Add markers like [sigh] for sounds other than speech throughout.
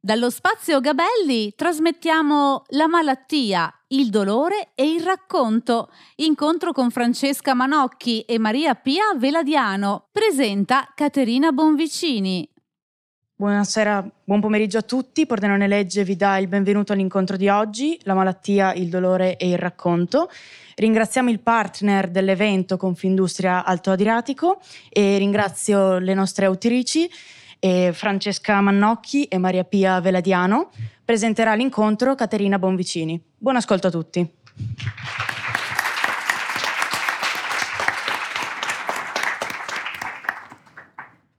Dallo spazio Gabelli trasmettiamo La malattia, il dolore e il racconto. Incontro con Francesca Manocchi e Maria Pia Veladiano. Presenta Caterina Bonvicini. Buonasera, buon pomeriggio a tutti. Pordenone Legge vi dà il benvenuto all'incontro di oggi, La malattia, il dolore e il racconto. Ringraziamo il partner dell'evento Confindustria Alto Adriatico e ringrazio le nostre autrici e Francesca Mannocchi e Maria Pia Veladiano. Presenterà l'incontro Caterina Bonvicini. Buon ascolto a tutti.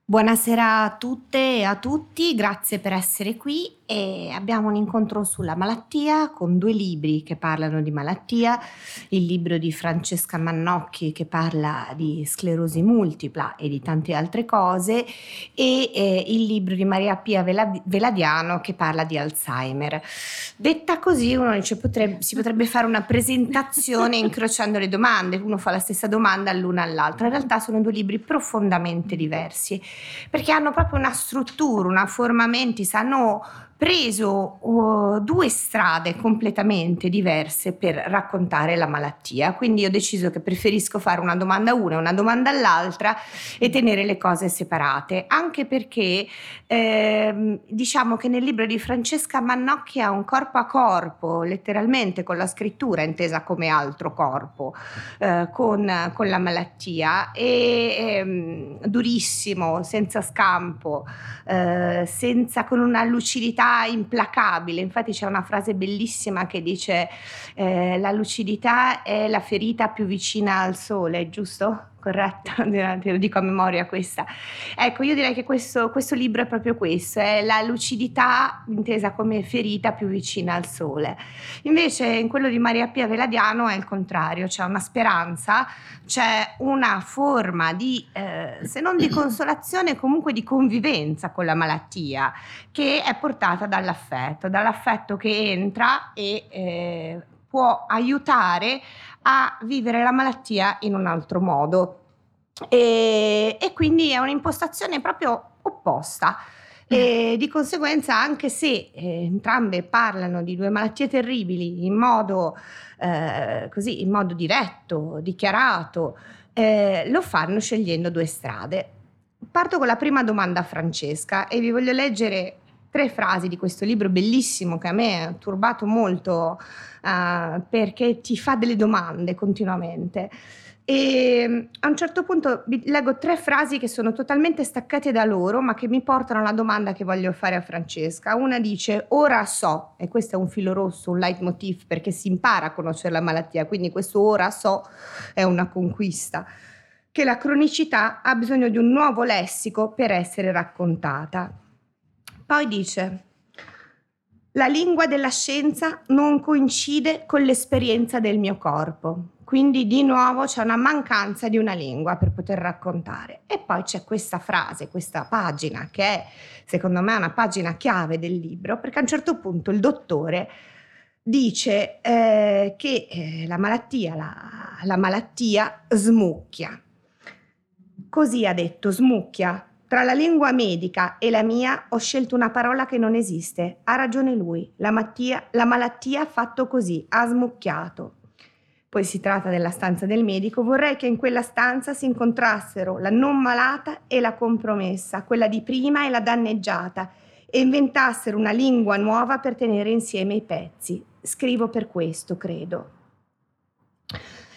Buonasera a tutte e a tutti, grazie per essere qui e abbiamo un incontro sulla malattia con due libri che parlano di malattia, il libro di Francesca Mannocchi che parla di sclerosi multipla e di tante altre cose e eh, il libro di Maria Pia Veladiano che parla di Alzheimer. Detta così uno dice potrebbe, si potrebbe fare una presentazione [laughs] incrociando le domande, uno fa la stessa domanda all'una all'altra, in realtà sono due libri profondamente diversi perché hanno proprio una struttura, una forma mentis, hanno preso uh, due strade completamente diverse per raccontare la malattia, quindi ho deciso che preferisco fare una domanda a una e una domanda all'altra e tenere le cose separate, anche perché eh, diciamo che nel libro di Francesca Mannocchi ha un corpo a corpo, letteralmente con la scrittura intesa come altro corpo, eh, con, con, la malattia, e eh, durissimo, senza scampo, eh, senza, con una lucidità implacabile. Infatti c'è una frase bellissima che dice eh, la lucidità è la ferita più vicina al sole, giusto? Corretto, [laughs] te lo dico a memoria questa. Ecco, io direi che questo, questo, libro è proprio questo, è la lucidità intesa come ferita più vicina al sole. Invece in quello di Maria Pia Veladiano è il contrario, c'è una speranza, c'è una forma di, eh, se non di [clears throat] consolazione, comunque di convivenza con la malattia, che è portata dall'affetto, dall'affetto che entra e eh, può aiutare a vivere la malattia in un altro modo. E, e quindi è un'impostazione proprio opposta. E di conseguenza, anche se eh, entrambe parlano di due malattie terribili in modo, eh, così, in modo diretto, dichiarato, eh, lo fanno scegliendo due strade. Parto con la prima domanda a Francesca e vi voglio leggere tre frasi di questo libro bellissimo che a me ha turbato molto uh, perché ti fa delle domande continuamente. E mm, a un certo punto leggo tre frasi che sono totalmente staccate da loro, ma che mi portano alla domanda che voglio fare a Francesca. Una dice: Ora so, e questo è un filo rosso, un leitmotiv, perché si impara a conoscere la malattia, quindi questo ora so è una conquista. Che la cronicità ha bisogno di un nuovo lessico per essere raccontata. Poi dice, la lingua della scienza non coincide con l'esperienza del mio corpo, quindi di nuovo c'è una mancanza di una lingua per poter raccontare. E poi c'è questa frase, questa pagina che è secondo me una pagina chiave del libro, perché a un certo punto il dottore dice eh, che eh, la malattia, la, la malattia smucchia. Così ha detto, smucchia, tra la lingua medica e la mia ho scelto una parola che non esiste. Ha ragione lui. La, mattia, la malattia ha fatto così, ha smucchiato. Poi si tratta della stanza del medico. Vorrei che in quella stanza si incontrassero la non malata e la compromessa, quella di prima e la danneggiata, e inventassero una lingua nuova per tenere insieme i pezzi. Scrivo per questo, credo.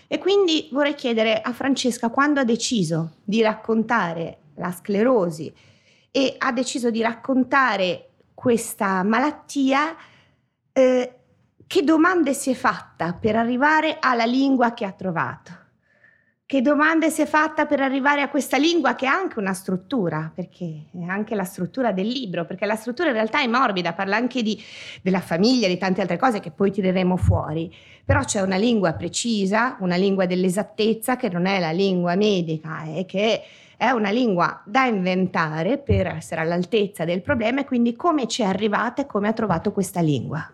E quindi vorrei chiedere a Francesca quando ha deciso di raccontare la sclerosi e ha deciso di raccontare questa malattia, eh, che domande si è fatta per arrivare alla lingua che ha trovato? Che domande si è fatta per arrivare a questa lingua che ha anche una struttura, perché è anche la struttura del libro, perché la struttura in realtà è morbida, parla anche di, della famiglia, di tante altre cose che poi tireremo fuori, però c'è una lingua precisa, una lingua dell'esattezza che non è la lingua medica e che è una lingua da inventare per essere all'altezza del problema e quindi come ci è arrivata e come ha trovato questa lingua.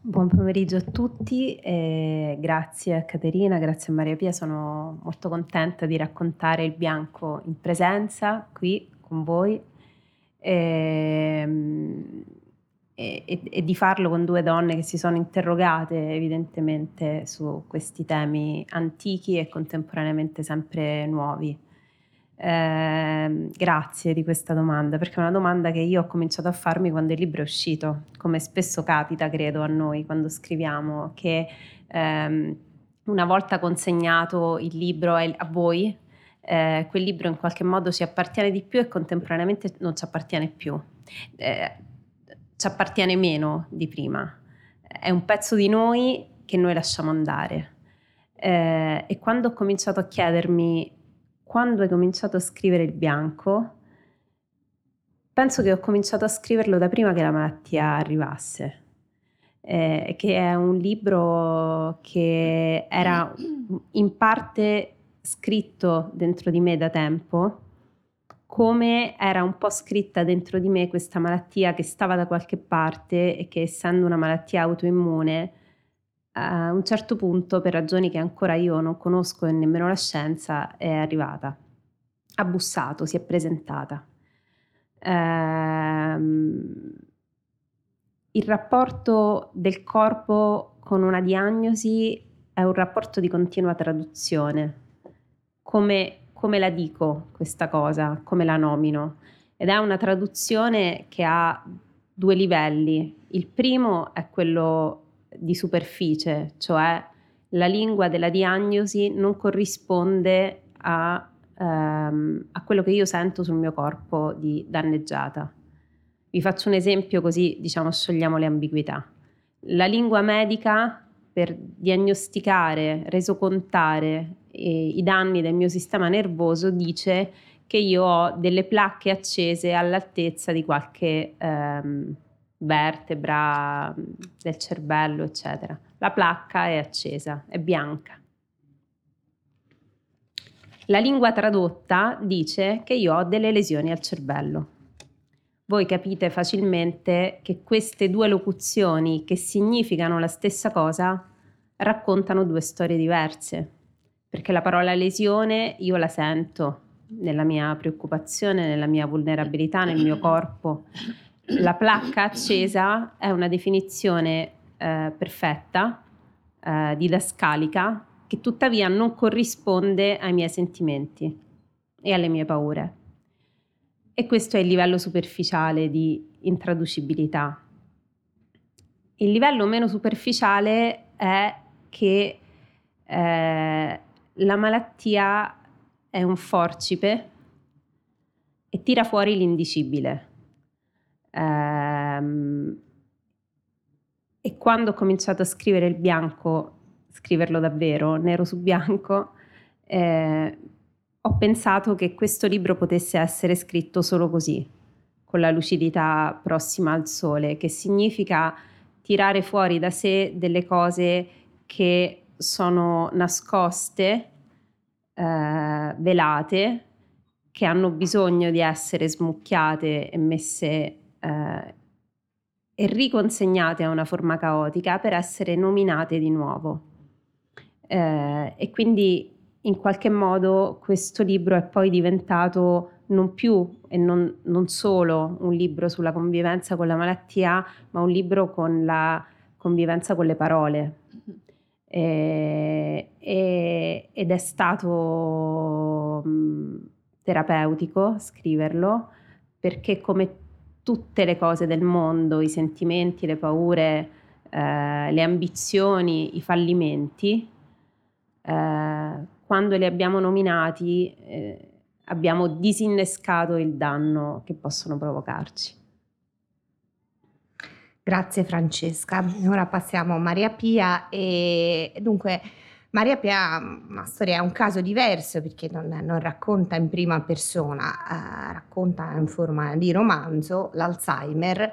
Buon pomeriggio a tutti, eh, grazie a Caterina, grazie a Maria Pia, sono molto contenta di raccontare il bianco in presenza qui con voi. Eh, e, e, di farlo con due donne che si sono interrogate evidentemente su questi temi antichi e contemporaneamente sempre nuovi. Eh, grazie di questa domanda, perché è una domanda che io ho cominciato a farmi quando il libro è uscito, come spesso capita, credo, a noi quando scriviamo, che ehm, una volta consegnato il libro a voi, eh, quel libro in qualche modo ci appartiene di più e contemporaneamente non ci appartiene più. Eh, ci appartiene meno di prima. È un pezzo di noi che noi lasciamo andare. Eh, e quando ho cominciato a chiedermi quando hai cominciato a scrivere il bianco, penso che ho cominciato a scriverlo da prima che la malattia arrivasse. Eh, che è un libro che era in parte scritto dentro di me da tempo come era un po' scritta dentro di me questa malattia che stava da qualche parte e che essendo una malattia autoimmune a un certo punto per ragioni che ancora io non conosco e nemmeno la scienza è arrivata. Ha bussato, si è presentata. Ehm, il rapporto del corpo con una diagnosi è un rapporto di continua traduzione. Come come la dico questa cosa, come la nomino. Ed è una traduzione che ha due livelli. Il primo è quello di superficie, cioè la lingua della diagnosi non corrisponde a, ehm, a quello che io sento sul mio corpo di danneggiata. Vi faccio un esempio così diciamo sciogliamo le ambiguità. La lingua medica per diagnosticare, resocontare eh, i danni del mio sistema nervoso dice che io ho delle placche accese all'altezza di qualche ehm, vertebra del cervello, eccetera. La placca è accesa, è bianca. La lingua tradotta dice che io ho delle lesioni al cervello. Voi capite facilmente che queste due locuzioni, che significano la stessa cosa, raccontano due storie diverse perché la parola lesione io la sento nella mia preoccupazione, nella mia vulnerabilità, nel mio corpo. La placca accesa è una definizione eh, perfetta, eh, didascalica, che tuttavia non corrisponde ai miei sentimenti e alle mie paure. E questo è il livello superficiale di intraducibilità. Il livello meno superficiale è che eh, la malattia è un forcipe e tira fuori l'indicibile. Ehm, e quando ho cominciato a scrivere il bianco, scriverlo davvero, nero su bianco, eh, ho pensato che questo libro potesse essere scritto solo così, con la lucidità prossima al sole, che significa tirare fuori da sé delle cose che sono nascoste, eh, velate, che hanno bisogno di essere smucchiate e messe eh, e riconsegnate a una forma caotica per essere nominate di nuovo. Eh, e quindi in qualche modo questo libro è poi diventato non più e non, non, solo un libro sulla convivenza con la malattia, ma un libro con la convivenza con le parole, e, e, ed è stato mh, terapeutico scriverlo perché come tutte le cose del mondo, i sentimenti, le paure, eh, le ambizioni, i fallimenti, eh, quando li abbiamo nominati eh, abbiamo disinnescato il danno che possono provocarci. Grazie Francesca. Ora passiamo a Maria Pia e dunque Maria Pia una storia, è un caso diverso perché non, non racconta in prima persona, eh, racconta in forma di romanzo l'Alzheimer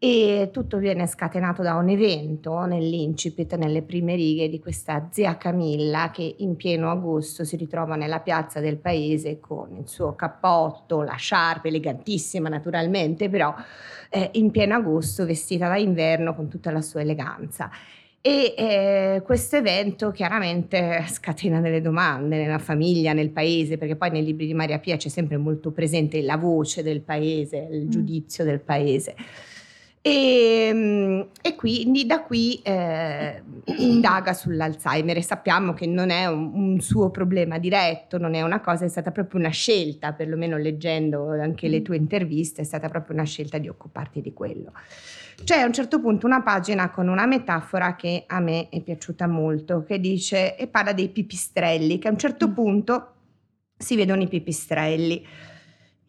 e tutto viene scatenato da un evento nell'incipit, nelle prime righe di questa zia Camilla che in pieno agosto si ritrova nella piazza del paese con il suo cappotto, la sciarpa, elegantissima naturalmente, però eh, in pieno agosto vestita da inverno con tutta la sua eleganza. E eh, questo evento chiaramente scatena delle domande nella famiglia, nel paese, perché poi nei libri di Maria Pia c'è sempre molto presente la voce del paese, il mm. giudizio del paese. E, mm, e, quindi da qui eh, indaga sull'Alzheimer e sappiamo che non è un, un, suo problema diretto, non è una cosa, è stata proprio una scelta, perlomeno leggendo anche le tue interviste, è stata proprio una scelta di occuparti di quello. C'è a un certo punto una pagina con una metafora che a me è piaciuta molto, che dice e parla dei pipistrelli, che a un certo mm. punto si vedono i pipistrelli.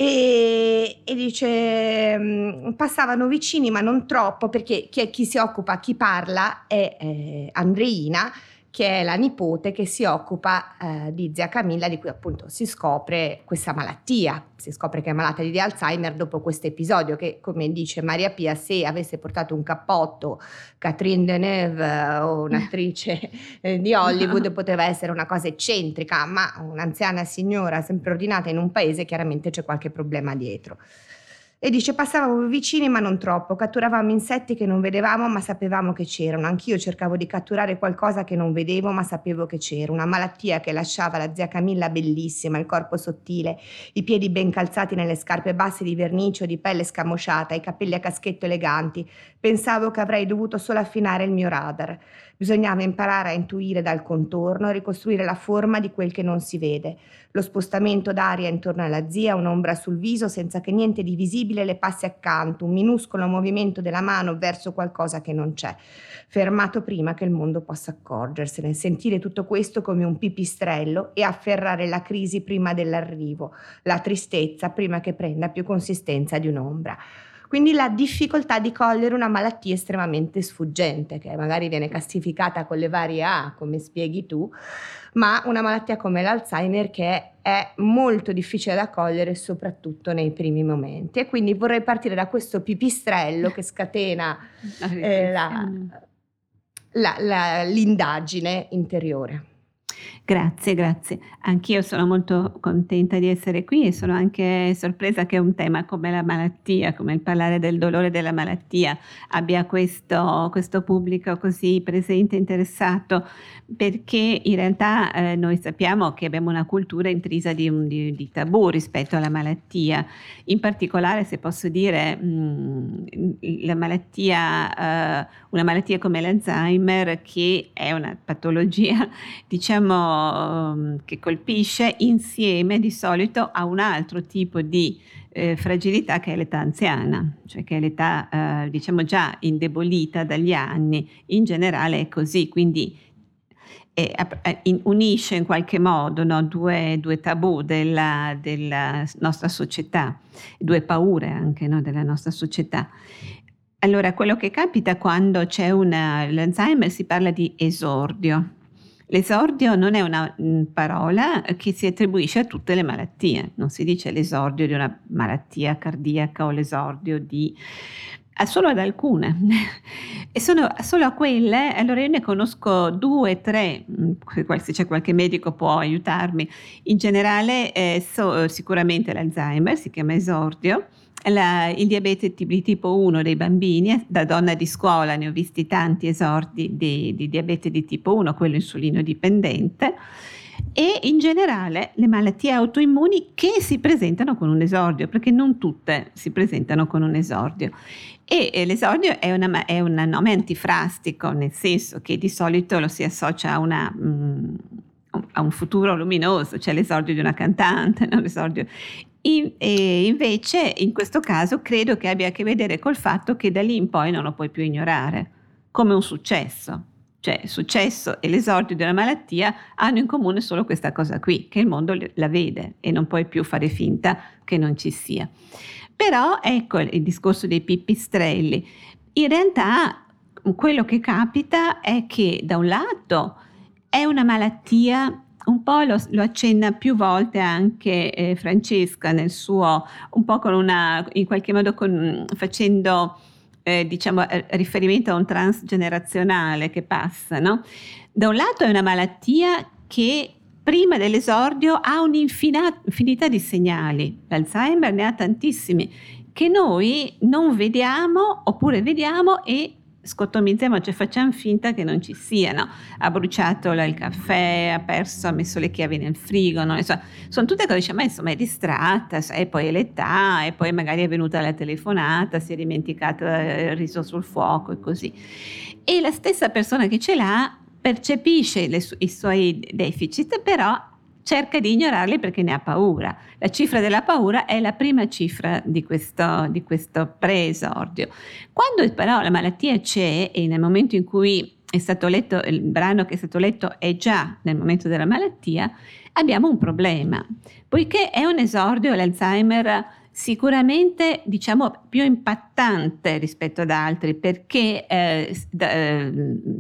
E, e, dice mm, passavano vicini ma non troppo perché chi, chi si occupa, chi parla è eh, Andreina che è la nipote che si occupa eh, di zia Camilla, di cui appunto si scopre questa malattia, si scopre che è malata di Alzheimer dopo questo episodio che, come dice Maria Pia, se avesse portato un cappotto Catherine Deneuve o un'attrice [laughs] eh, di Hollywood poteva essere una cosa eccentrica, ma un'anziana signora sempre ordinata in un paese chiaramente c'è qualche problema dietro. E dice passavamo vicini ma non troppo, catturavamo insetti che non vedevamo ma sapevamo che c'erano. Anch'io cercavo di catturare qualcosa che non vedevo ma sapevo che c'era. Una malattia che lasciava la zia Camilla bellissima, il corpo sottile, i piedi ben calzati nelle scarpe basse di vernice o di pelle scamosciata, i capelli a caschetto eleganti. Pensavo che avrei dovuto solo affinare il mio radar. Bisognava imparare a intuire dal contorno, ricostruire la forma di quel che non si vede. Lo spostamento d'aria intorno alla zia, un'ombra sul viso senza che niente di visibile le passi accanto, un minuscolo movimento della mano verso qualcosa che non c'è. Fermato prima che il mondo possa accorgersene, sentire tutto questo come un pipistrello e afferrare la crisi prima dell'arrivo, la tristezza prima che prenda più consistenza di un'ombra. Quindi la difficoltà di cogliere una malattia estremamente sfuggente, che magari viene classificata con le varie A, come spieghi tu, ma una malattia come l'Alzheimer che è molto difficile da cogliere soprattutto nei primi momenti. E quindi vorrei partire da questo pipistrello che scatena [laughs] eh, la, la, la, l'indagine interiore. Grazie, grazie. Anch'io sono molto contenta di essere qui e sono anche sorpresa che un tema come la malattia, come il parlare del dolore della malattia, abbia questo, questo pubblico così presente e interessato, perché in realtà eh, noi sappiamo che abbiamo una cultura intrisa di, un, di, di, tabù rispetto alla malattia. In particolare, se posso dire, mh, mm, la malattia, eh, una malattia come l'Alzheimer, che è una patologia, [laughs] diciamo, Ehm, che colpisce insieme di solito a un altro tipo di eh, fragilità che è l'età anziana, cioè che è l'età eh, diciamo già indebolita dagli anni, in generale è così, quindi eh, unisce in qualche modo no, due, due, tabù della, della, nostra società, due paure anche no, della nostra società. Allora, quello che capita quando c'è una, l'Alzheimer si parla di esordio, L'esordio non è una mm, parola che si attribuisce a tutte le malattie, non si dice l'esordio di una malattia cardiaca o l'esordio di solo ad alcune. [laughs] E sono solo a quelle allora io ne conosco due tre mm, se c'è qualche medico può aiutarmi. In generale eh, so, sicuramente l'Alzheimer si chiama esordio la, il diabete tipo 1 dei bambini, eh, da donna di scuola ne ho visti tanti esordi di, di diabete di tipo 1, quello insulino dipendente, e in generale le malattie autoimmuni che si presentano con un esordio, perché non tutte si presentano con un esordio. E, l'esordio è, una, è, un nome antifrastico, nel senso che di solito lo si associa a una... Mm, a un futuro luminoso, cioè l'esordio di una cantante, [laughs] no? l'esordio in, invece in questo caso credo che abbia a che vedere col fatto che da lì in poi non lo puoi più ignorare, come un successo. Cioè il successo e l'esordio di una malattia hanno in comune solo questa cosa qui, che il mondo la vede e non puoi più fare finta che non ci sia. Però ecco il discorso dei pipistrelli. In realtà quello che capita è che da un lato è una malattia un po' lo, lo, accenna più volte anche eh, Francesca nel suo, un po' con una, in qualche modo con, facendo eh, diciamo riferimento a un transgenerazionale che passa, no? Da un lato è una malattia che prima dell'esordio ha un'infinità di segnali, l'Alzheimer ne ha tantissimi, che noi non vediamo oppure vediamo e scottomizziamo, cioè facciamo finta che non ci siano. Ha bruciato il caffè, ha perso, ha messo le chiavi nel frigo, no? insomma, sono tutte cose, dice, ma insomma è distratta, e poi è l'età, e poi magari è venuta la telefonata, si è dimenticata il riso sul fuoco e così. E la stessa persona che ce l'ha percepisce le, i suoi deficit, però cerca di ignorarli perché ne ha paura. La cifra della paura è la prima cifra di questo, di questo preesordio. Quando però la malattia c'è e nel momento in cui è stato letto, il brano che è stato letto è già nel momento della malattia, abbiamo un problema, poiché è un esordio, l'Alzheimer sicuramente diciamo più impattante rispetto ad altri perché eh, eh,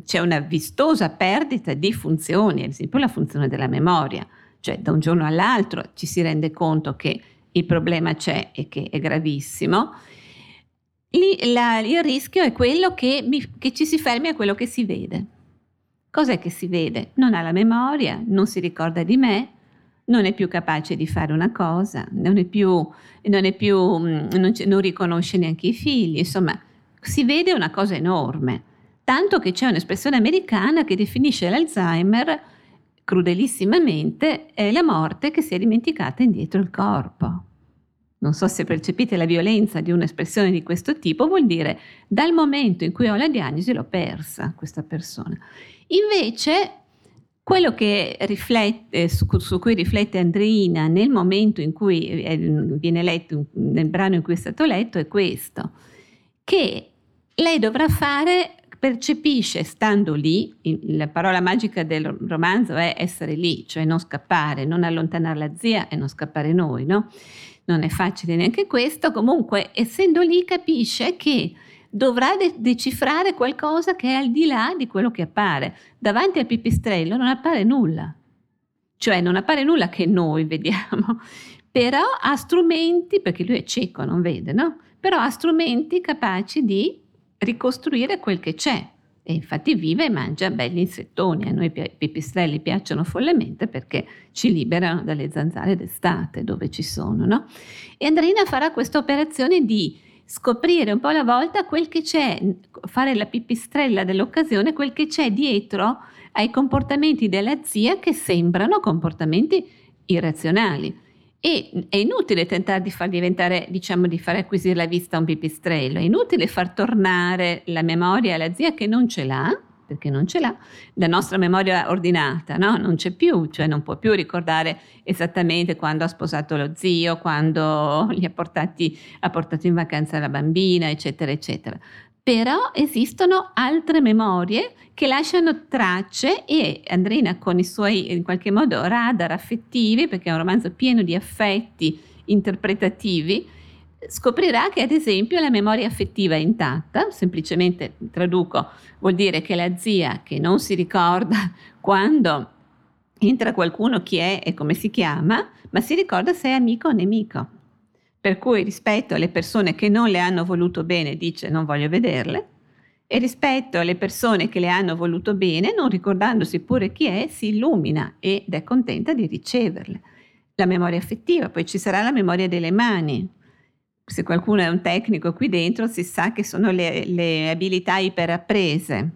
c'è una vistosa perdita di funzioni, ad esempio la funzione della memoria cioè da un giorno all'altro ci si rende conto che il problema c'è e che è gravissimo, Lì, la, il rischio è quello che, mi, che ci si fermi a quello che si vede. Cos'è che si vede? Non ha la memoria, non si ricorda di me, non è più capace di fare una cosa, non, è più, non, è più, mm, non, non riconosce neanche i figli, insomma, si vede una cosa enorme. Tanto che c'è un'espressione americana che definisce l'Alzheimer crudelissimamente è la morte che si è dimenticata indietro il corpo. Non so se percepite la violenza di un'espressione di questo tipo, vuol dire dal momento in cui ho la diagnosi l'ho persa questa persona. Invece quello riflette, su, su, cui riflette Andreina nel momento in cui viene letto, nel brano in cui è stato letto, è questo, che lei dovrà fare percepisce stando lì, la parola magica del romanzo è essere lì, cioè non scappare, non allontanare la zia e non scappare noi, no? Non è facile neanche questo, comunque essendo lì capisce che dovrà de- decifrare qualcosa che è al di là di quello che appare. Davanti al pipistrello non appare nulla, cioè non appare nulla che noi vediamo, [laughs] però ha strumenti, perché lui è cieco, non vede, no? Però ha strumenti capaci di ricostruire quel che c'è. E infatti vive e mangia belli insettoni. A noi i pipistrelli piacciono follemente perché ci liberano dalle zanzare d'estate dove ci sono. No? E Andrina farà questa operazione di scoprire un po' alla volta quel che c'è, fare la pipistrella dell'occasione, quel che c'è dietro ai comportamenti della zia che sembrano comportamenti irrazionali. E è inutile tentare di far diventare, diciamo, di far acquisire la vista a un pipistrello, è inutile far tornare la memoria alla zia che non ce l'ha, perché non ce l'ha, la nostra memoria ordinata, no? Non c'è più, cioè non può più ricordare esattamente quando ha sposato lo zio, quando gli ha, portati, ha portato in vacanza la bambina, eccetera, eccetera però esistono altre memorie che lasciano tracce e Andrina con i suoi in qualche modo radar affettivi, perché è un romanzo pieno di affetti interpretativi, scoprirà che ad esempio la memoria affettiva è intatta, semplicemente traduco, vuol dire che la zia che non si ricorda [laughs] quando entra qualcuno chi è e come si chiama, ma si ricorda se è amico o nemico per cui rispetto alle persone che non le hanno voluto bene dice non voglio vederle, e rispetto alle persone che le hanno voluto bene, non ricordandosi pure chi è, si illumina ed è contenta di riceverle. La memoria affettiva, poi ci sarà la memoria delle mani. Se qualcuno è un tecnico qui dentro, si sa che sono le, le abilità iperapprese.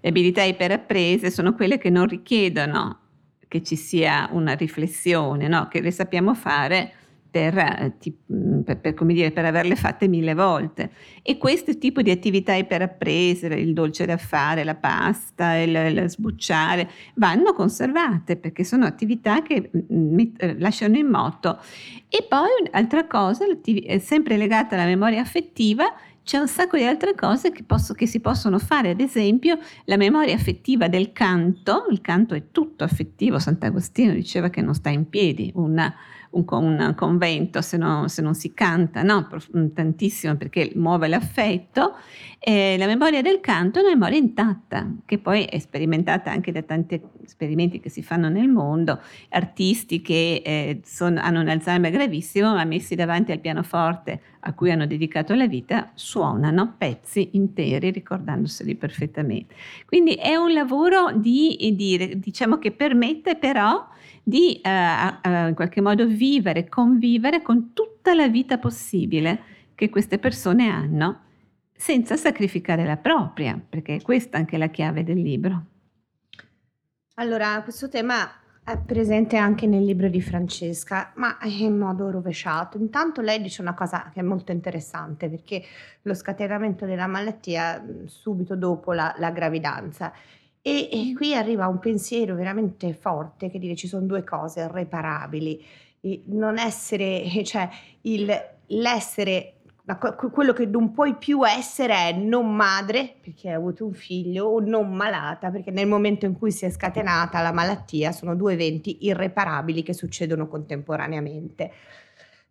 Le abilità iperapprese sono quelle che non richiedono che ci sia una riflessione, no? che le sappiamo fare per, eh, mm, per, per, dire, per, averle fatte mille volte. E questo tipo di attività iperapprese, il dolce da fare, la pasta, il, il sbucciare, vanno conservate perché sono attività che mm, met, lasciano in moto. E poi un'altra cosa, sempre legata alla memoria affettiva, c'è un sacco di altre cose che, posso, che, si possono fare, ad esempio la memoria affettiva del canto, il canto è tutto affettivo, Sant'Agostino diceva che non sta in piedi una, un, un convento se, no, se, non si canta, no? Mm, tantissimo perché muove l'affetto. E la memoria del canto è una memoria intatta, che poi è sperimentata anche da tanti esperimenti che si fanno nel mondo, artisti che eh, sono, hanno un Alzheimer gravissimo, ma messi davanti al pianoforte a cui hanno dedicato la vita, suonano pezzi interi ricordandoseli perfettamente. Quindi è un lavoro di, di diciamo che permette però di eh, eh, in qualche modo vivere, convivere con tutta la vita possibile che queste persone hanno senza sacrificare la propria, perché è questa anche la chiave del libro. Allora, questo tema è presente anche nel libro di Francesca, ma in modo rovesciato. Intanto lei dice una cosa che è molto interessante, perché lo scatenamento della malattia subito dopo la, la gravidanza. E, e, qui arriva un pensiero veramente forte che dice ci sono due cose irreparabili. non essere, cioè il, l'essere quello che non puoi più essere è non madre perché hai avuto un figlio o non malata perché nel momento in cui si è scatenata la malattia sono due eventi irreparabili che succedono contemporaneamente.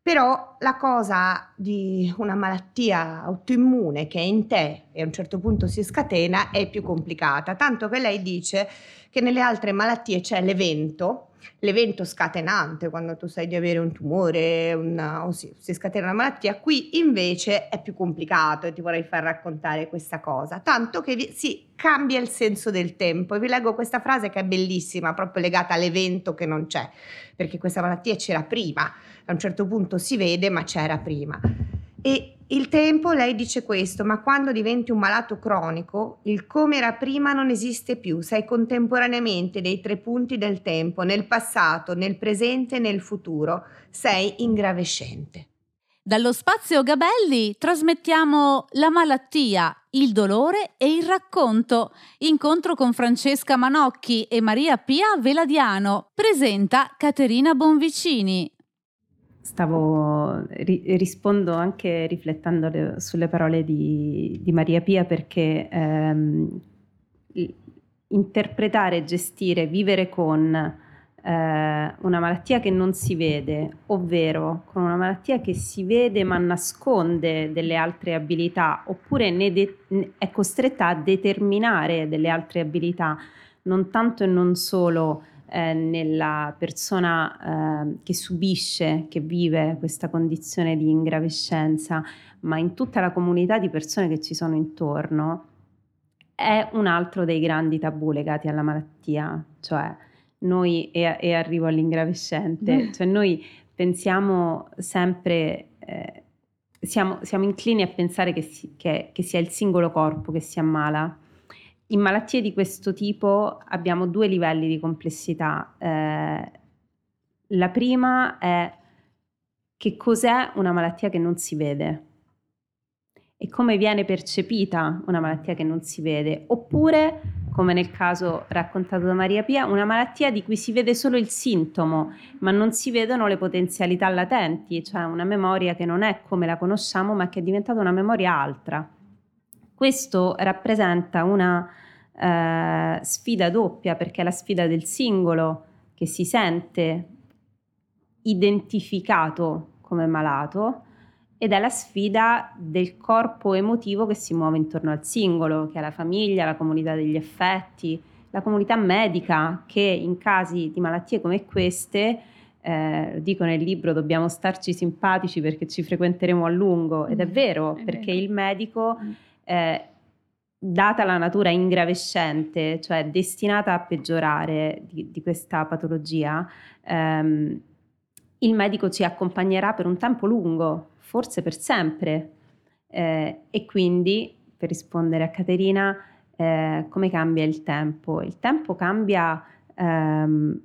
Però la cosa di una malattia autoimmune che è in te e a un certo punto si scatena è più complicata, tanto che lei dice che nelle altre malattie c'è l'evento l'evento scatenante quando tu sai di avere un tumore una, o si, si, scatena una malattia, qui invece è più complicato e ti vorrei far raccontare questa cosa, tanto che vi, si cambia il senso del tempo. E vi leggo questa frase che è bellissima, proprio legata all'evento che non c'è, perché questa malattia c'era prima, a un certo punto si vede ma c'era prima. E il tempo, lei dice questo, ma quando diventi un malato cronico, il come era prima non esiste più, sei contemporaneamente dei tre punti del tempo, nel passato, nel presente e nel futuro, sei ingravescente. Dallo spazio Gabelli trasmettiamo la malattia, il dolore e il racconto. Incontro con Francesca Manocchi e Maria Pia Veladiano. Presenta Caterina Bonvicini stavo ri- rispondo anche riflettendo le, sulle parole di, di, Maria Pia perché ehm, interpretare, gestire, vivere con eh, una malattia che non si vede, ovvero con una malattia che si vede ma nasconde delle altre abilità oppure de- è costretta a determinare delle altre abilità, non tanto e non solo eh, nella persona eh, che subisce, che vive questa condizione di ingravescenza, ma in tutta la comunità di persone che ci sono intorno, è un altro dei grandi tabù legati alla malattia, cioè noi, e, e arrivo all'ingravescente, mm. cioè noi pensiamo sempre, eh, siamo, siamo, inclini a pensare che, si, che, che sia il singolo corpo che si ammala, in malattie di questo tipo abbiamo due livelli di complessità. Eh, la prima è che cos'è una malattia che non si vede e come viene percepita una malattia che non si vede, oppure, come nel caso raccontato da Maria Pia, una malattia di cui si vede solo il sintomo, ma non si vedono le potenzialità latenti, cioè una memoria che non è come la conosciamo, ma che è diventata una memoria altra. Questo rappresenta una eh, sfida doppia perché è la sfida del singolo che si sente identificato come malato ed è la sfida del corpo emotivo che si muove intorno al singolo, che è la famiglia, la comunità degli affetti, la comunità medica che in casi di malattie come queste eh, dico nel libro dobbiamo starci simpatici perché ci frequenteremo a lungo ed è mm, vero è perché vero. il medico mm. Eh, data la natura ingravescente, cioè destinata a peggiorare di, di questa patologia, ehm, il medico ci accompagnerà per un tempo lungo, forse per sempre. Eh, e quindi, per rispondere a Caterina, eh, come cambia il tempo? Il tempo cambia ehm,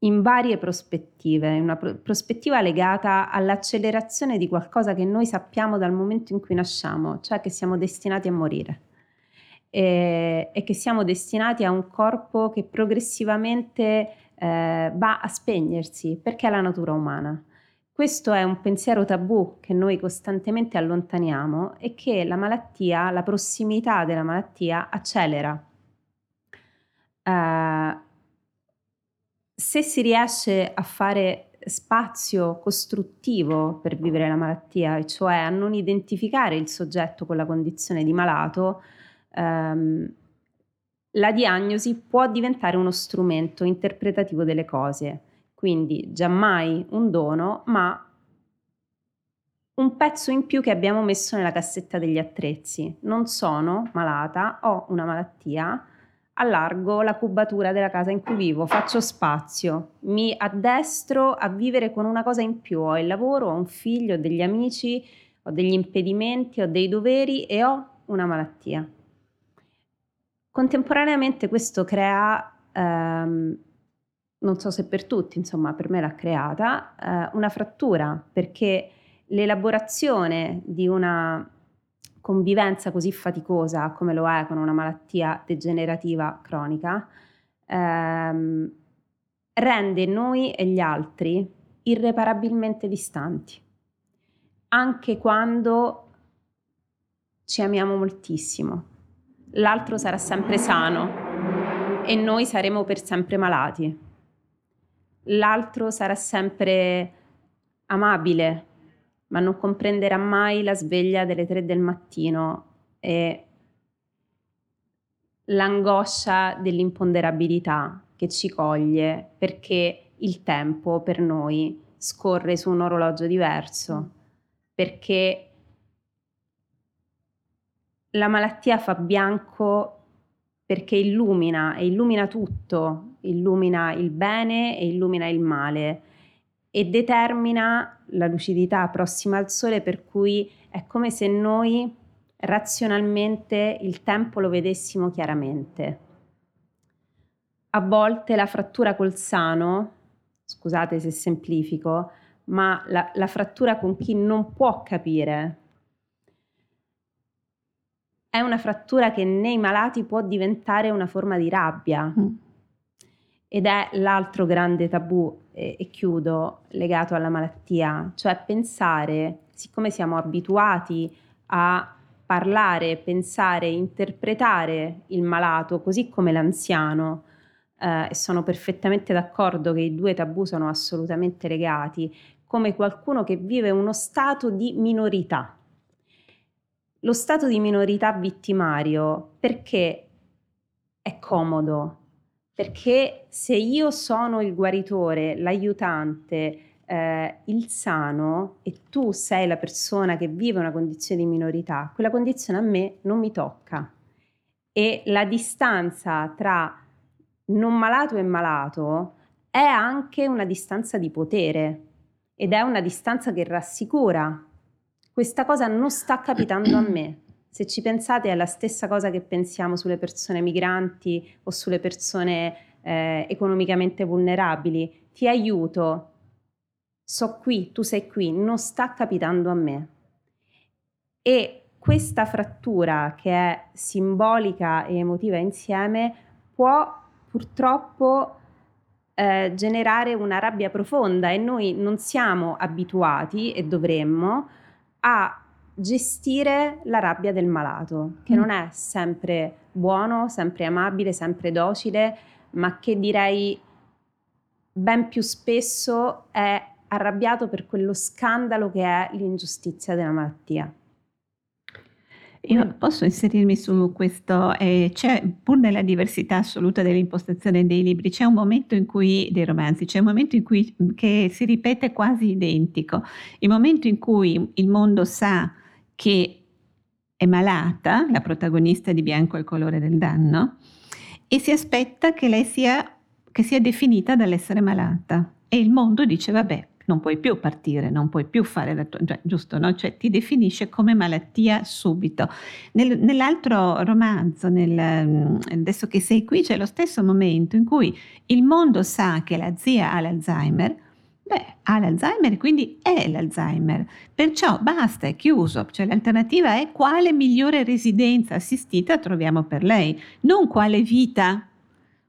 in varie prospettive, una prospettiva legata all'accelerazione di qualcosa che noi sappiamo dal momento in cui nasciamo, cioè che siamo destinati a morire e, e che siamo destinati a un corpo che progressivamente eh, va a spegnersi perché è la natura umana. Questo è un pensiero tabù che noi costantemente allontaniamo e che la malattia, la prossimità della malattia accelera. Uh, se si riesce a fare spazio costruttivo per vivere la malattia, cioè a non identificare il soggetto con la condizione di malato, ehm, la diagnosi può diventare uno strumento interpretativo delle cose. Quindi giammai un dono, ma un pezzo in più che abbiamo messo nella cassetta degli attrezzi. Non sono malata, ho una malattia, allargo la cubatura della casa in cui vivo, faccio spazio, mi addestro a vivere con una cosa in più, ho il lavoro, ho un figlio, ho degli amici, ho degli impedimenti, ho dei doveri e ho una malattia. Contemporaneamente questo crea, ehm, non so se per tutti, insomma per me l'ha creata, eh, una frattura perché l'elaborazione di una convivenza così faticosa come lo è con una malattia degenerativa cronica ehm, rende noi e gli altri irreparabilmente distanti, anche quando ci amiamo moltissimo. L'altro sarà sempre sano e noi saremo per sempre malati. L'altro sarà sempre amabile, ma non comprenderà mai la sveglia delle tre del mattino e l'angoscia dell'imponderabilità che ci coglie perché il tempo per noi scorre su un orologio diverso, perché la malattia fa bianco perché illumina e illumina tutto, illumina il bene e illumina il male e determina la lucidità prossima al sole per cui è come se noi razionalmente il tempo lo vedessimo chiaramente. A volte la frattura col sano, scusate se semplifico, ma la, la frattura con chi non può capire è una frattura che nei malati può diventare una forma di rabbia. Mm. Ed è l'altro grande tabù, e, e chiudo, legato alla malattia, cioè pensare, siccome siamo abituati a parlare, pensare, interpretare il malato così come l'anziano, eh, e sono perfettamente d'accordo che i due tabù sono assolutamente legati, come qualcuno che vive uno stato di minorità. Lo stato di minorità vittimario perché è comodo, perché se io sono il guaritore, l'aiutante, eh, il sano e tu sei la persona che vive una condizione di minorità, quella condizione a me non mi tocca. E la distanza tra non malato e malato è anche una distanza di potere ed è una distanza che rassicura questa cosa non sta capitando a me. Se ci pensate è la stessa cosa che pensiamo sulle persone migranti o sulle persone eh, economicamente vulnerabili. Ti aiuto, so qui, tu sei qui, non sta capitando a me. E questa frattura che è simbolica e emotiva insieme può purtroppo eh, generare una rabbia profonda e noi non siamo abituati e dovremmo a gestire la rabbia del malato, che mm. non è sempre buono, sempre amabile, sempre docile, ma che direi ben più spesso è arrabbiato per quello scandalo che è l'ingiustizia della malattia. Io posso inserirmi su questo, eh, c'è pur nella diversità assoluta dell'impostazione dei libri, c'è un momento in cui, dei romanzi, c'è un momento in cui che si ripete quasi identico, il momento in cui il mondo sa che è malata, la protagonista di Bianco il colore del danno, e si aspetta che lei sia, che sia definita dall'essere malata. E il mondo dice, vabbè, non puoi più partire, non puoi più fare la tua, cioè, giusto, no? Cioè ti definisce come malattia subito. Nel, nell'altro romanzo, nel, adesso che sei qui, c'è lo stesso momento in cui il mondo sa che la zia ha l'Alzheimer, Beh, ha l'Alzheimer, quindi è l'Alzheimer. Perciò basta, è chiuso. Cioè l'alternativa è quale migliore residenza assistita troviamo per lei, non quale vita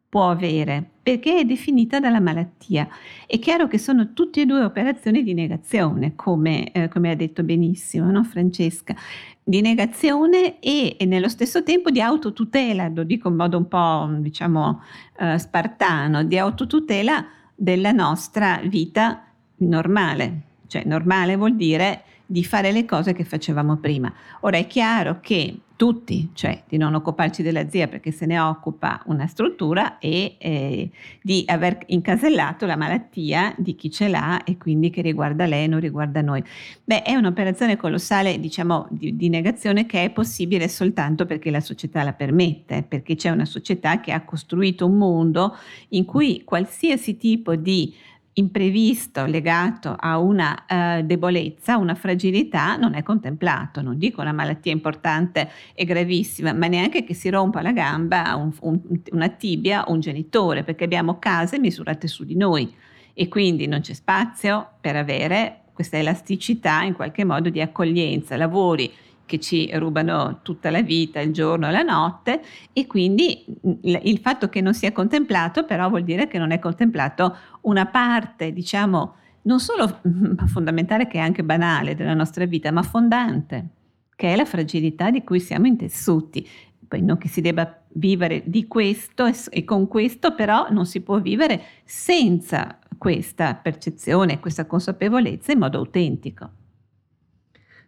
può avere perché è definita dalla malattia. È chiaro che sono tutte e due operazioni di negazione, come, eh, come ha detto benissimo no, Francesca, di negazione e, e, nello stesso tempo di autotutela, lo dico in modo un po' diciamo eh, spartano, di autotutela della nostra vita normale. Cioè normale vuol dire di fare le cose che facevamo prima. Ora è chiaro che tutti, cioè di non occuparci della zia perché se ne occupa una struttura e eh, di aver incasellato la malattia di chi ce l'ha e quindi che riguarda lei, non riguarda noi. Beh, è un'operazione colossale, diciamo, di, di negazione che è possibile soltanto perché la società la permette, perché c'è una società che ha costruito un mondo in cui qualsiasi tipo di imprevisto legato a una uh, debolezza, una fragilità, non è contemplato. Non dico una malattia importante e gravissima, ma neanche che si rompa la gamba, un, un, una tibia o un genitore, perché abbiamo case misurate su di noi e quindi non c'è spazio per avere questa elasticità in qualche modo di accoglienza, lavori che ci rubano tutta la vita, il giorno e la notte e quindi il fatto che non sia contemplato però vuol dire che non è contemplato una parte, diciamo, non solo fondamentale che è anche banale della nostra vita, ma fondante, che è la fragilità di cui siamo intessuti. Poi non che si debba vivere di questo e con questo però non si può vivere senza questa percezione, questa consapevolezza in modo autentico.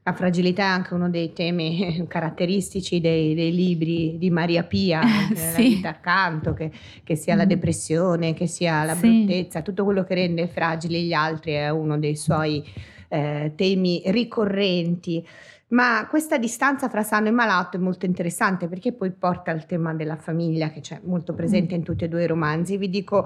La fragilità è anche uno dei temi [laughs] caratteristici dei, dei libri di Maria Pia, sì. [laughs] la vita accanto, che, che, sia la mm. depressione, che sia la sì. bruttezza, tutto quello che rende fragili gli altri è uno dei suoi eh, temi ricorrenti. Ma questa distanza fra sano e malato è molto interessante perché poi porta al tema della famiglia che c'è molto presente in tutti e due i romanzi. Vi dico,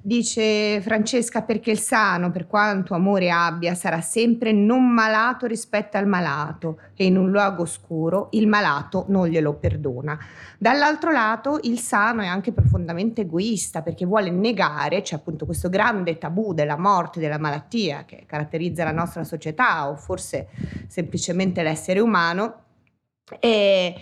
dice Francesca, perché il sano, per quanto amore abbia, sarà sempre non malato rispetto al malato e in un luogo oscuro il malato non glielo perdona. Dall'altro lato il sano è anche profondamente egoista perché vuole negare, c'è appunto questo grande tabù della morte, della malattia che caratterizza la nostra società o forse semplicemente l'essere umano. E,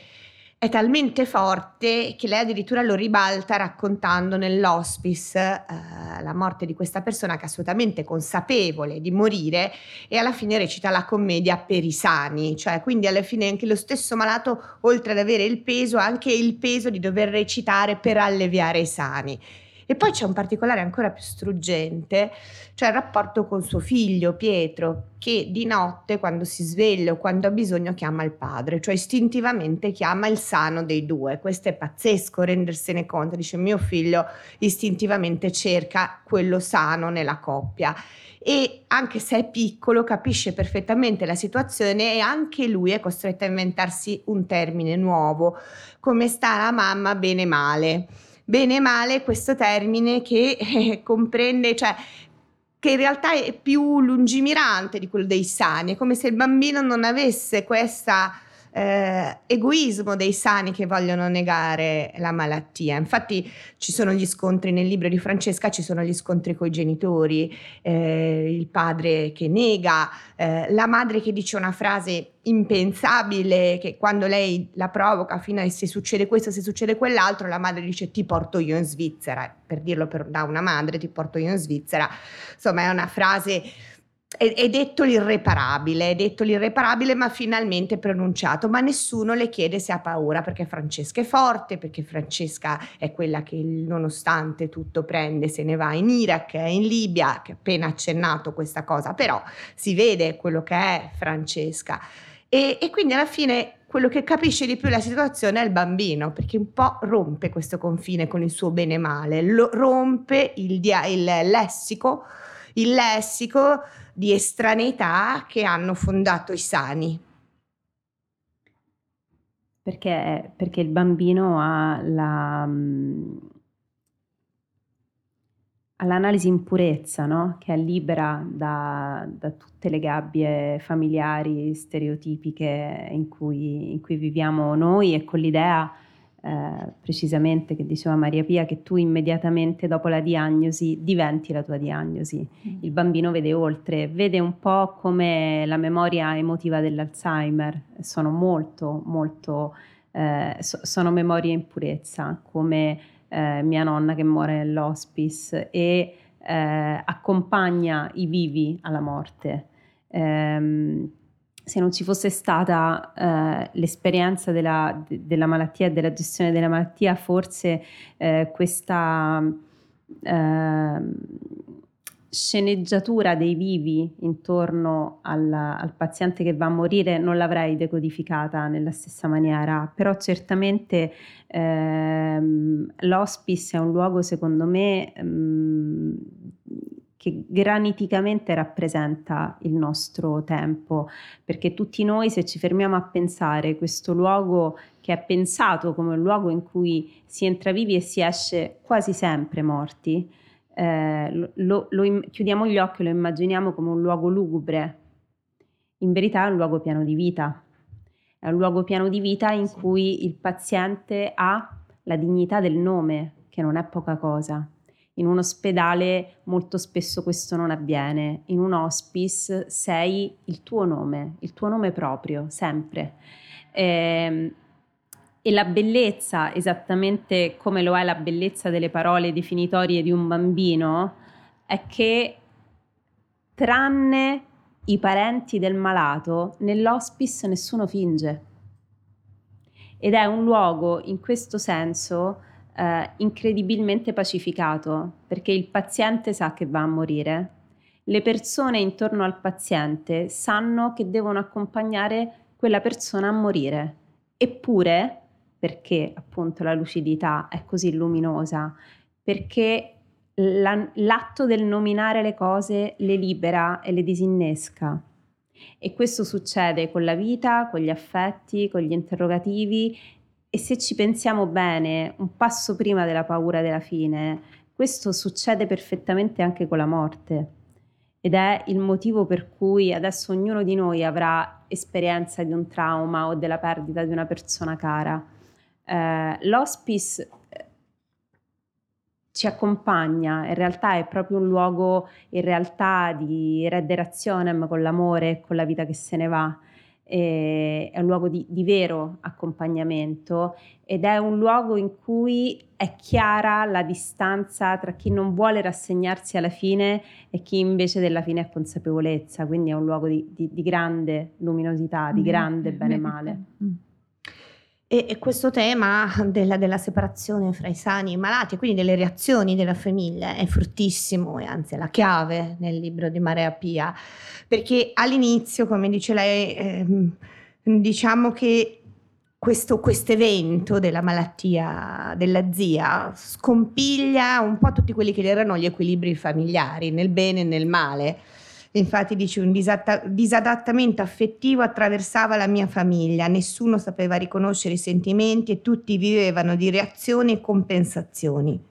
è talmente forte che lei addirittura lo ribalta raccontando nell'hospice eh, la morte di questa persona che è assolutamente consapevole di morire e alla fine recita la commedia per i sani, cioè quindi alla fine anche lo stesso malato oltre ad avere il peso ha anche il peso di dover recitare per alleviare i sani. E poi c'è un particolare ancora più struggente, cioè il rapporto con suo figlio Pietro, che di notte quando si sveglia o quando ha bisogno chiama il padre, cioè istintivamente chiama il sano dei due. Questo è pazzesco rendersene conto, dice mio figlio istintivamente cerca quello sano nella coppia. E anche se è piccolo capisce perfettamente la situazione e anche lui è costretto a inventarsi un termine nuovo, come sta la mamma bene male bene e male questo termine che eh, comprende, cioè che in realtà è più lungimirante di quello dei sani, è come se il bambino non avesse questa eh, egoismo dei sani che vogliono negare la malattia. Infatti ci sono gli scontri nel libro di Francesca, ci sono gli scontri con i genitori, eh, il padre che nega, eh, la madre che dice una frase impensabile che quando lei la provoca fino a se succede questo, se succede quell'altro, la madre dice ti porto io in Svizzera, per dirlo per, da una madre ti porto io in Svizzera, insomma è una frase è, è, detto l'irreparabile, è detto l'irreparabile ma finalmente pronunciato, ma nessuno le chiede se ha paura perché Francesca è forte, perché Francesca è quella che nonostante tutto prende, se ne va in Iraq, in Libia, che ha appena accennato questa cosa, però si vede quello che è Francesca. E, e quindi alla fine quello che capisce di più la situazione è il bambino, perché un po' rompe questo confine con il suo bene e male, lo, rompe il, dia- il lessico, il lessico di estraneità che hanno fondato i sani. Perché, perché il bambino ha la, mm, all'analisi in purezza, no? che è libera da, da, tutte le gabbie familiari stereotipiche in cui, in cui viviamo noi e con l'idea eh, precisamente che diceva Maria Pia che tu immediatamente dopo la diagnosi diventi la tua diagnosi. Mm. Il bambino vede oltre, vede un po' come la memoria emotiva dell'Alzheimer, sono molto molto eh, so, sono memorie in purezza, come eh, mia nonna che muore nell'hospice e eh, accompagna i vivi alla morte. Um, se non ci fosse stata eh, l'esperienza della, de, della, malattia e della gestione della malattia, forse eh, questa eh, sceneggiatura dei vivi intorno al, al, paziente che va a morire non l'avrei decodificata nella stessa maniera, però certamente ehm, l'hospice è un luogo secondo me ehm, che graniticamente rappresenta il nostro tempo, perché tutti noi se ci fermiamo a pensare questo luogo che è pensato come un luogo in cui si entra vivi e si esce quasi sempre morti, eh, lo, lo, chiudiamo gli occhi e lo immaginiamo come un luogo lugubre, in verità è un luogo pieno di vita, è un luogo pieno di vita in sì. cui il paziente ha la dignità del nome, che non è poca cosa. In un ospedale molto spesso questo non avviene, in un hospice sei il tuo nome, il tuo nome proprio, sempre. E, ehm, e la bellezza, esattamente come lo è la bellezza delle parole definitorie di un bambino, è che tranne i parenti del malato, nell'hospice nessuno finge. Ed è un luogo in questo senso eh, incredibilmente pacificato, perché il paziente sa che va a morire, le persone intorno al paziente sanno che devono accompagnare quella persona a morire. Eppure, perché appunto la lucidità è così luminosa, perché la, l'atto del nominare le cose le libera e le disinnesca. E questo succede con la vita, con gli affetti, con gli interrogativi e se ci pensiamo bene, un passo prima della paura della fine, questo succede perfettamente anche con la morte. Ed è il motivo per cui adesso ognuno di noi avrà esperienza di un trauma o della perdita di una persona cara. Eh, l'hospice ci accompagna, in realtà è proprio un luogo in realtà di rederationem con l'amore e con la vita che se ne va. È un luogo di, di, vero accompagnamento ed è un luogo in cui è chiara la distanza tra chi non vuole rassegnarsi alla fine e chi invece della fine ha consapevolezza, quindi è un luogo di, di, di grande luminosità, di grande bene e male. E, questo tema [laughs] della, della, separazione fra i sani e i malati, quindi delle reazioni della famiglia, è fortissimo e anzi è la chiave nel libro di Marea Pia, perché all'inizio, come dice lei, eh, diciamo che questo evento della malattia della zia scompiglia un po' tutti quelli che erano gli equilibri familiari, nel bene e nel male Infatti dice un disatta- disadattamento affettivo attraversava la mia famiglia, nessuno sapeva riconoscere i sentimenti e tutti vivevano di reazioni e compensazioni.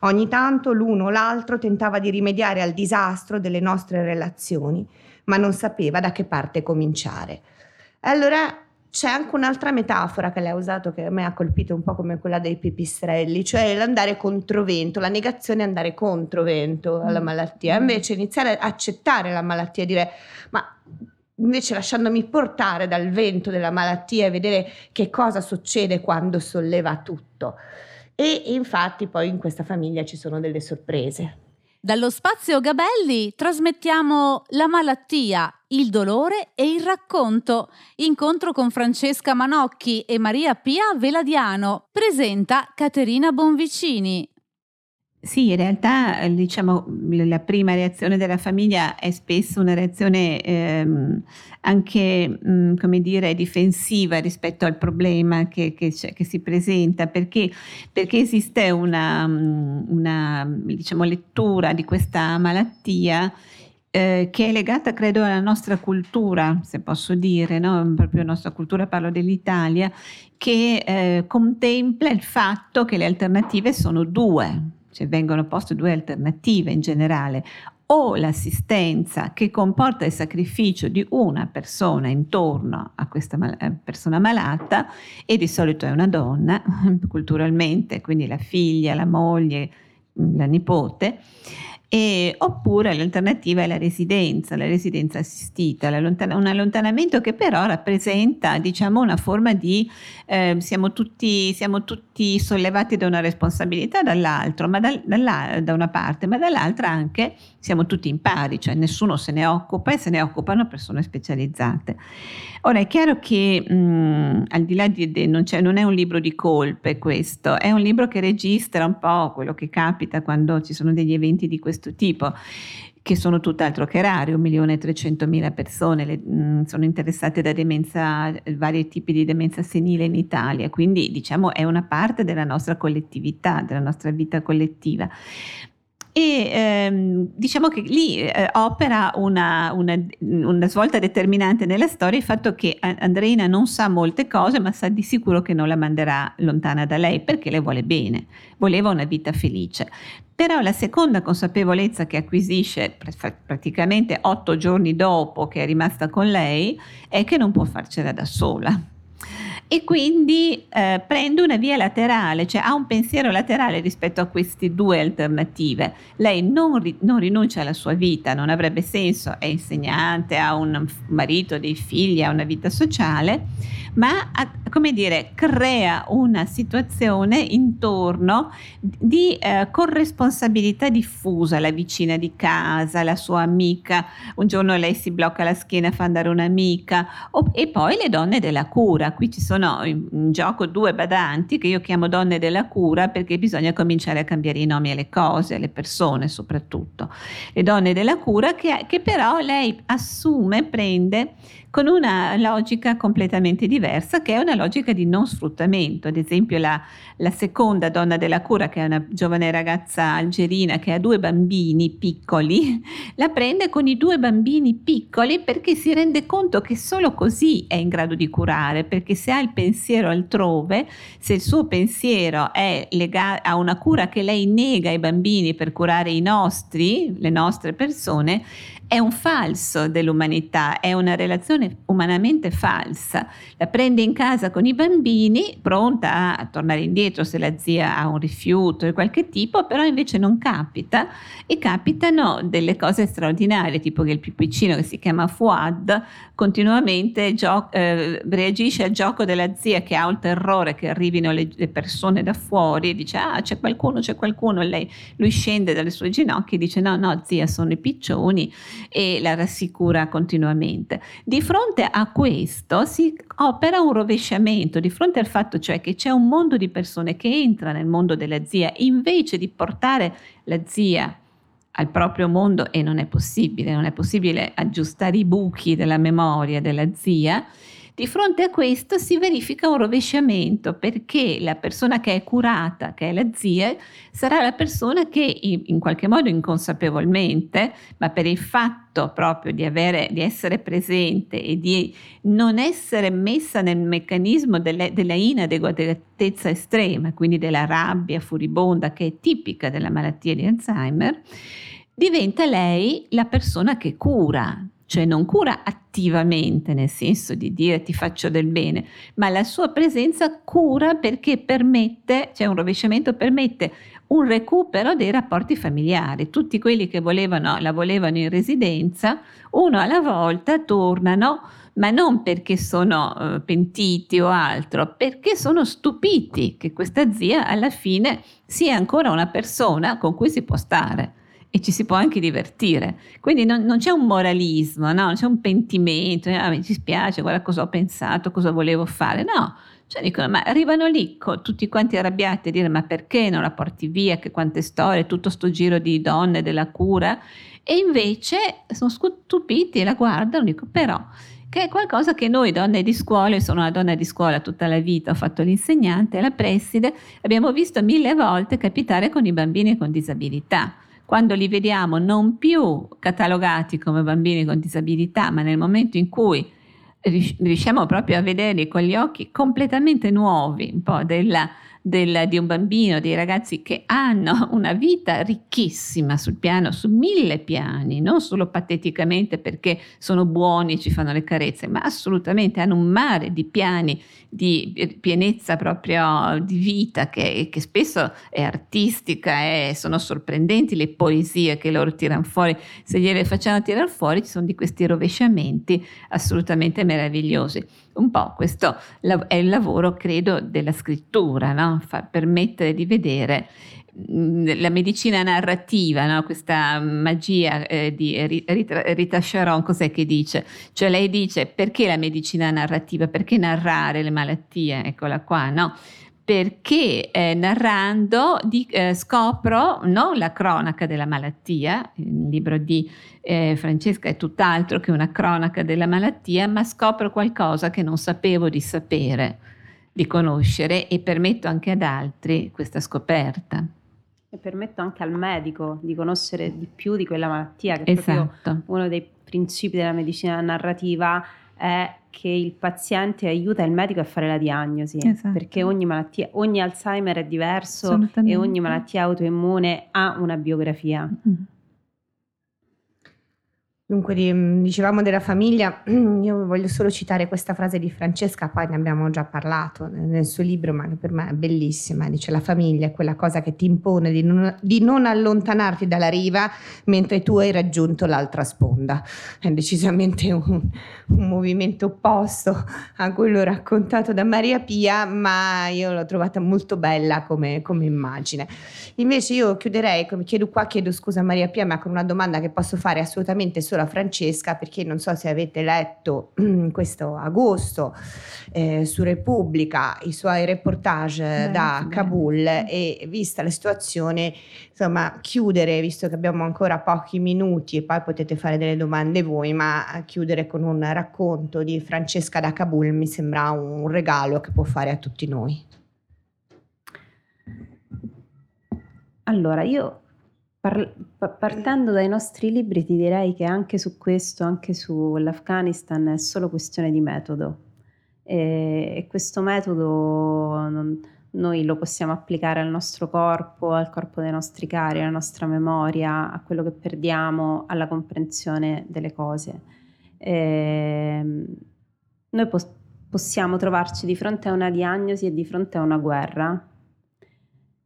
Ogni tanto l'uno o l'altro tentava di rimediare al disastro delle nostre relazioni, ma non sapeva da che parte cominciare. Allora c'è anche un'altra metafora che lei ha usato che a me ha colpito un po' come quella dei pipistrelli, cioè l'andare controvento, la negazione è andare controvento alla mm. malattia, mm. invece iniziare a accettare la malattia e dire ma invece lasciandomi portare dal vento della malattia e vedere che cosa succede quando solleva tutto. E infatti poi in questa famiglia ci sono delle sorprese. Dallo spazio Gabelli trasmettiamo La malattia, il dolore e il racconto. Incontro con Francesca Manocchi e Maria Pia Veladiano. Presenta Caterina Bonvicini. Sì, in realtà diciamo, la prima reazione della famiglia è spesso una reazione ehm, anche, mh, mm, come dire, difensiva rispetto al problema che, che, che si presenta, perché, perché esiste una, mm, una diciamo, lettura di questa malattia eh, che è legata, credo, alla nostra cultura, se posso dire, no? proprio la nostra cultura, parlo dell'Italia, che eh, contempla il fatto che le alternative sono due cioè vengono poste due alternative in generale, o l'assistenza che comporta il sacrificio di una persona intorno a questa mal- eh, persona malata, e di solito è una donna, [laughs] culturalmente, quindi la figlia, la moglie, la nipote, e, oppure l'alternativa è la residenza, la residenza assistita, un allontanamento che però rappresenta diciamo, una forma di eh, siamo, tutti, siamo, tutti, sollevati da una responsabilità dall'altro, ma da, dalla, da una parte, ma dall'altra anche siamo tutti in pari, cioè nessuno se ne occupa e se ne occupano persone specializzate. Ora è chiaro che mh, al di là di, non, non, è un libro di colpe questo, è un libro che registra un po' quello che capita quando ci sono degli eventi di questo tipo che sono tutt'altro che rari, 1.300.000 persone le, mh, sono interessate da demenza, vari tipi di demenza senile in Italia, quindi diciamo è una parte della nostra collettività, della nostra vita collettiva e ehm, diciamo che lì eh, opera una, una, una, svolta determinante nella storia il fatto che Andreina non sa molte cose ma sa di sicuro che non la manderà lontana da lei perché le vuole bene, voleva una vita felice. Però la seconda consapevolezza che acquisisce praticamente otto giorni dopo che è rimasta con lei è che non può farcela da sola e quindi eh, prende una via laterale, cioè ha un pensiero laterale rispetto a queste due alternative. Lei non, ri- non, rinuncia alla sua vita, non avrebbe senso, è insegnante, ha un marito, dei figli, ha una vita sociale, ma ha, come dire, crea una situazione intorno di eh, corresponsabilità diffusa, la vicina di casa, la sua amica, un giorno lei si blocca la schiena, fa andare un'amica, o, e poi le donne della cura, qui ci sono sono in, gioco due badanti che io chiamo donne della cura perché bisogna cominciare a cambiare i nomi alle cose, alle persone soprattutto. Le donne della cura che, che però lei assume, prende con una logica completamente diversa, che è una logica di non sfruttamento. Ad esempio la, la seconda donna della cura, che è una giovane ragazza algerina che ha due bambini piccoli, [laughs] la prende con i due bambini piccoli perché si rende conto che solo così è in grado di curare, perché se ha il pensiero altrove, se il suo pensiero è legato a una cura che lei nega ai bambini per curare i nostri, le nostre persone, è un falso dell'umanità, è una relazione umanamente falsa. La prende in casa con i bambini, pronta a tornare indietro se la zia ha un rifiuto di qualche tipo, però invece non capita. E capitano delle cose straordinarie, tipo che il più piccino che si chiama Fuad continuamente gio- eh, reagisce al gioco della zia che ha il terrore che arrivino le, le, persone da fuori e dice ah c'è qualcuno, c'è qualcuno, lei, lui scende dalle sue ginocchia e dice no, no zia sono i piccioni e la rassicura continuamente. Di fronte a questo si opera un rovesciamento, di fronte al fatto cioè che c'è un mondo di persone che entra nel mondo della zia, invece di portare la zia al proprio mondo e non è possibile, non è possibile aggiustare i buchi della memoria della zia, di fronte a questo si verifica un rovesciamento perché la persona che è curata, che è la zia, sarà la persona che in qualche modo inconsapevolmente, ma per il fatto proprio di, avere, di essere presente e di non essere messa nel meccanismo delle, della inadeguatezza estrema, quindi della rabbia furibonda che è tipica della malattia di Alzheimer, diventa lei la persona che cura, cioè non cura attivamente nel senso di dire ti faccio del bene, ma la sua presenza cura perché permette, cioè un rovesciamento permette un recupero dei rapporti familiari. Tutti quelli che volevano, la volevano in residenza, uno alla volta tornano, ma non perché sono uh, pentiti o altro, perché sono stupiti che questa zia alla fine sia ancora una persona con cui si può stare e ci si può anche divertire. Quindi non, non c'è un moralismo, no? non c'è un pentimento, ah, mi dispiace, guarda cosa ho pensato, cosa volevo fare. No, cioè dicono, ma arrivano lì tutti quanti arrabbiati a dire ma perché non la porti via, che quante storie, tutto sto giro di donne, della cura. E invece sono stupiti e la guardano, dico però che è qualcosa che noi donne di scuola, sono una donna di scuola tutta la vita, ho fatto l'insegnante, la preside, abbiamo visto mille volte capitare con i bambini con disabilità quando li vediamo non più catalogati come bambini con disabilità, ma nel momento in cui riusciamo proprio a vederli con gli occhi completamente nuovi, un po' della del, di un bambino, dei ragazzi che hanno una vita ricchissima sul piano, su mille piani, non solo pateticamente perché sono buoni e ci fanno le carezze, ma assolutamente hanno un mare di piani di pienezza proprio di vita che, che spesso è artistica e sono sorprendenti le poesie che loro tirano fuori. Se gliele facciamo tirare fuori ci sono di questi rovesciamenti assolutamente meravigliosi un po' questo è il lavoro, credo, della scrittura, no? Fa, permettere di vedere la medicina narrativa, no? questa magia eh, di Rita, Rita Sharon, cos'è che dice? Cioè lei dice perché la medicina narrativa? Perché narrare le malattie? Eccola qua, no? perché eh, narrando di, eh, scopro non la cronaca della malattia, il libro di eh, Francesca è tutt'altro che una cronaca della malattia, ma scopro qualcosa che non sapevo di sapere, di conoscere e permetto anche ad altri questa scoperta. E permetto anche al medico di conoscere di più di quella malattia, che esatto. uno dei principi della medicina narrativa è che il paziente aiuta il medico a fare la diagnosi, Esatto. perché ogni malattia, ogni Alzheimer è diverso e ogni malattia autoimmune ha una biografia. Mm. Dunque, di- dicevamo della famiglia, [clears throat] io voglio solo citare questa frase di Francesca, poi ne abbiamo già parlato nel suo libro, ma che per me è bellissima. Dice: La famiglia è quella cosa che ti impone di non, di non allontanarti dalla riva mentre tu hai raggiunto l'altra sponda. È decisamente un, un movimento opposto a quello raccontato da Maria Pia, ma io l'ho trovata molto bella come, come immagine. Invece io chiuderei, chiedo qua, chiedo scusa a Maria Pia, ma con una domanda che posso fare assolutamente solo a Francesca, perché non so se avete letto [clears throat] questo agosto eh, su Repubblica i suoi reportage Beh, da sì, Kabul e vista la situazione, insomma, chiudere, visto che abbiamo ancora pochi minuti e poi potete fare delle domande voi, ma chiudere con un racconto di Francesca da Kabul mi sembra un regalo che può fare a tutti noi. Allora, io par- pa- partendo dai nostri libri ti direi che anche su questo, anche sull'Afghanistan, è solo questione di metodo. E, e questo metodo non- noi lo possiamo applicare al nostro corpo, al corpo dei nostri cari, alla nostra memoria, a quello che perdiamo, alla comprensione delle cose. Ehm, noi pos- possiamo trovarci di fronte a una diagnosi e di fronte a una guerra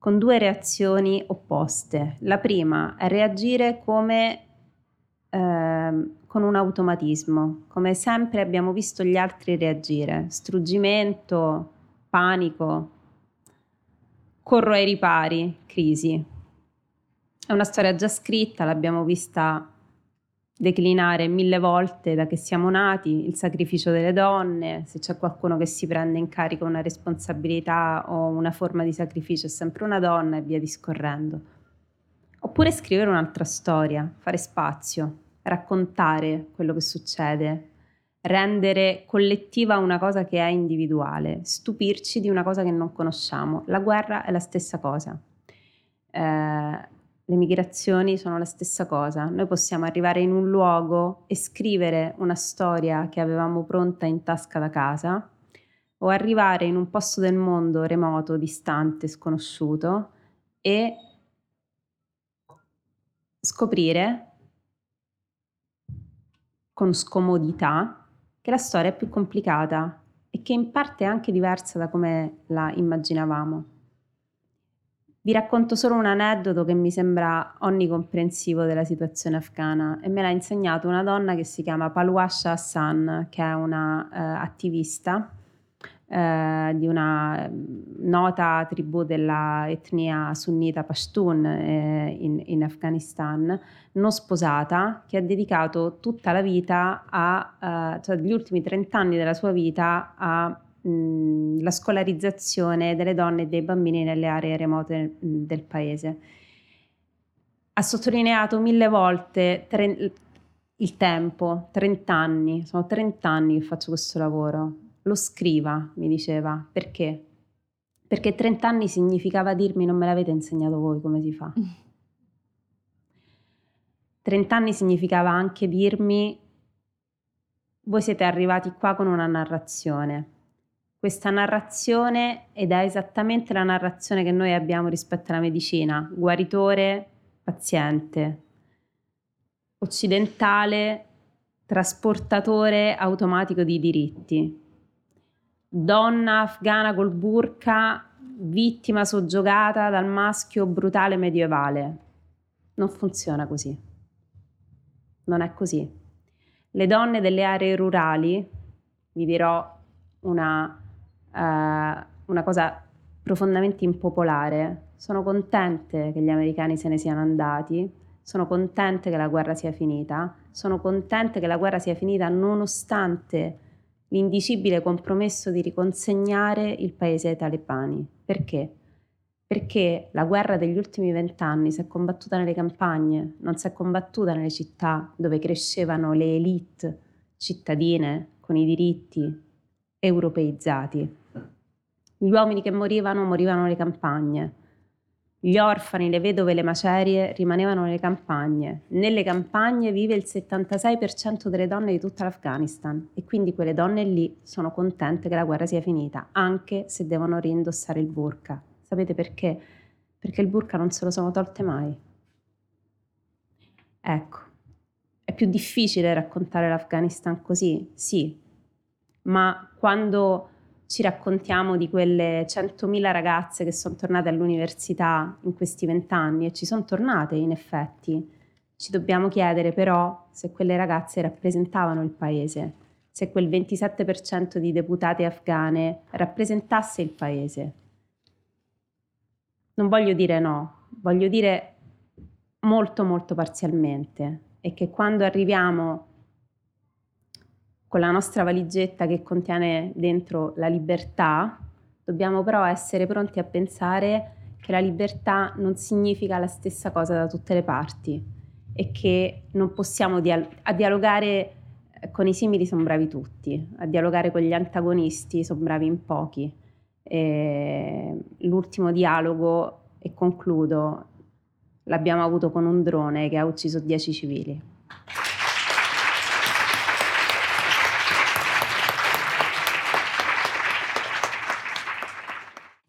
con due reazioni opposte. La prima è reagire come ehm, con un automatismo, come sempre abbiamo visto gli altri reagire, struggimento, panico, corro ai ripari, crisi. È una storia già scritta, l'abbiamo vista declinare mille volte da che siamo nati, il sacrificio delle donne, se c'è qualcuno che si prende in carico una responsabilità o una forma di sacrificio è sempre una donna e via discorrendo. Oppure scrivere un'altra storia, fare spazio, raccontare quello che succede, rendere collettiva una cosa che è individuale, stupirci di una cosa che non conosciamo. La guerra è la stessa cosa. Eh, le migrazioni sono la stessa cosa. Noi possiamo arrivare in un luogo e scrivere una storia che avevamo pronta in tasca da casa o arrivare in un posto del mondo remoto, distante, sconosciuto e scoprire con scomodità che la storia è più complicata e che in parte è anche diversa da come la immaginavamo. Vi racconto solo un aneddoto che mi sembra onnicomprensivo della situazione afghana e me l'ha insegnato una donna che si chiama Palwasha Hassan, che è una eh, attivista eh, di una nota tribù della etnia sunnita Pashtun eh, in, in Afghanistan, non sposata, che ha dedicato tutta la vita a, eh, cioè gli ultimi 30 anni della sua vita a mh, la scolarizzazione delle donne e dei bambini nelle aree remote mh, del paese. Ha sottolineato mille volte tre- il tempo, 30 anni, sono 30 anni che faccio questo lavoro. Lo scriva, mi diceva, perché? Perché 30 anni significava dirmi non me l'avete insegnato voi come si fa. 30 anni significava anche dirmi voi siete arrivati qua con una narrazione. Questa narrazione, ed è esattamente la narrazione che noi abbiamo rispetto alla medicina, guaritore, paziente, occidentale, trasportatore automatico di diritti, donna afghana col burka, vittima soggiogata dal maschio brutale medievale. Non funziona così. Non è così. Le donne delle aree rurali, vi dirò una, eh, una cosa profondamente impopolare, sono contente che gli americani se ne siano andati, sono contente che la guerra sia finita, sono contente che la guerra sia finita nonostante l'indicibile compromesso di riconsegnare il paese ai talebani. Perché? Perché la guerra degli ultimi vent'anni si è combattuta nelle campagne, non si è combattuta nelle città dove crescevano le elite cittadine con i diritti europeizzati. Gli uomini che morivano morivano nelle campagne. Gli orfani, le vedove, le macerie rimanevano nelle campagne. Nelle campagne vive il 76% delle donne di tutta l'Afghanistan e quindi quelle donne lì sono contente che la guerra sia finita, anche se devono rindossare il burka. Sapete perché? Perché il burka non se lo sono tolte mai. Ecco, è più difficile raccontare l'Afghanistan così, sì, ma quando ci raccontiamo di quelle 100.000 ragazze che sono tornate all'università in questi vent'anni e ci sono tornate in effetti. Ci dobbiamo chiedere però se quelle ragazze rappresentavano il paese, se quel 27% di deputate afghane rappresentasse il paese. Non voglio dire no, voglio dire molto molto parzialmente e che quando arriviamo con la nostra valigetta che contiene dentro la libertà, dobbiamo però essere pronti a pensare che la libertà non significa la stessa cosa da tutte le parti e che non possiamo dia- a dialogare con i simili sono bravi tutti, a dialogare con gli antagonisti sono bravi in pochi. E l'ultimo dialogo, e concludo, l'abbiamo avuto con un drone che ha ucciso 10 civili.